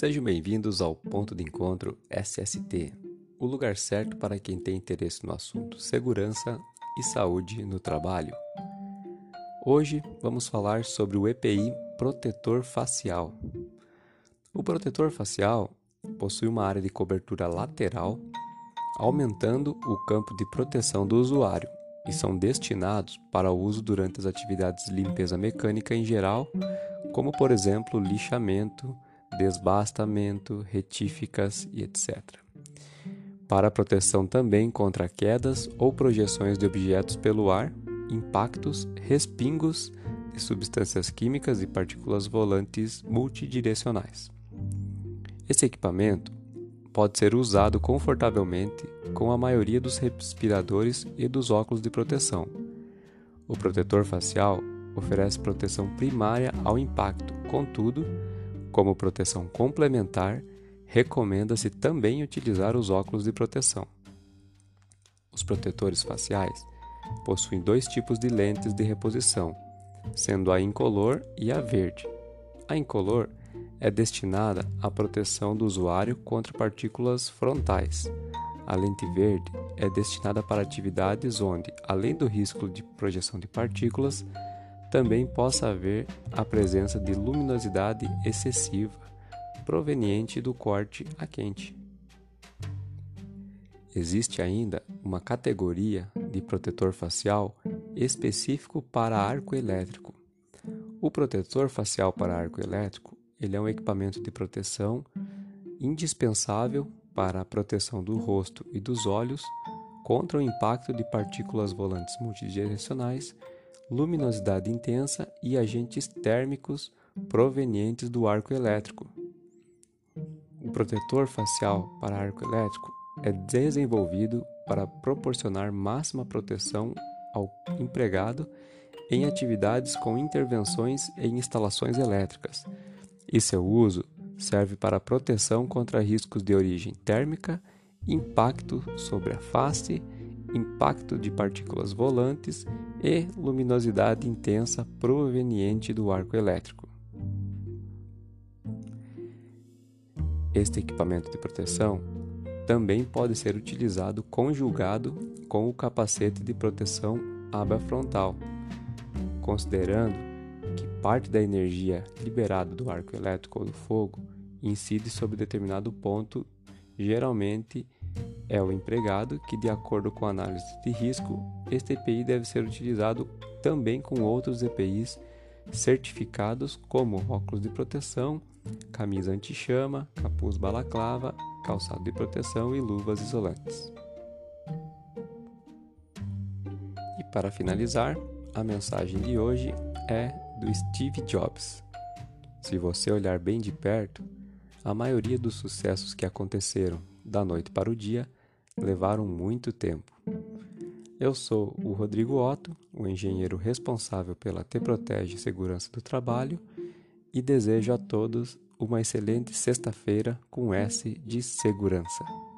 Sejam bem-vindos ao Ponto de Encontro SST, o lugar certo para quem tem interesse no assunto segurança e saúde no trabalho. Hoje vamos falar sobre o EPI protetor facial. O protetor facial possui uma área de cobertura lateral, aumentando o campo de proteção do usuário e são destinados para o uso durante as atividades de limpeza mecânica em geral, como por exemplo lixamento, desbastamento, retíficas e etc. Para proteção também contra quedas ou projeções de objetos pelo ar, impactos, respingos de substâncias químicas e partículas volantes multidirecionais. Esse equipamento pode ser usado confortavelmente com a maioria dos respiradores e dos óculos de proteção. O protetor facial oferece proteção primária ao impacto, contudo, como proteção complementar, recomenda-se também utilizar os óculos de proteção. Os protetores faciais possuem dois tipos de lentes de reposição, sendo a incolor e a verde. A incolor é destinada à proteção do usuário contra partículas frontais. A lente verde é destinada para atividades onde, além do risco de projeção de partículas, também possa haver a presença de luminosidade excessiva proveniente do corte a quente. Existe ainda uma categoria de protetor facial específico para arco elétrico. O protetor facial para arco elétrico ele é um equipamento de proteção indispensável para a proteção do rosto e dos olhos contra o impacto de partículas volantes multidirecionais luminosidade intensa e agentes térmicos provenientes do arco elétrico. O protetor facial para arco elétrico é desenvolvido para proporcionar máxima proteção ao empregado em atividades com intervenções em instalações elétricas, e seu uso serve para proteção contra riscos de origem térmica, impacto sobre a face impacto de partículas volantes e luminosidade intensa proveniente do arco elétrico. Este equipamento de proteção também pode ser utilizado conjugado com o capacete de proteção aba frontal, considerando que parte da energia liberada do arco elétrico ou do fogo incide sobre determinado ponto, geralmente é o empregado que, de acordo com a análise de risco, este EPI deve ser utilizado também com outros EPIs certificados como óculos de proteção, camisa anti-chama, capuz balaclava, calçado de proteção e luvas isolantes. E para finalizar, a mensagem de hoje é do Steve Jobs. Se você olhar bem de perto, a maioria dos sucessos que aconteceram da noite para o dia levaram muito tempo. Eu sou o Rodrigo Otto, o engenheiro responsável pela Te Protege Segurança do Trabalho, e desejo a todos uma excelente sexta-feira com S de segurança.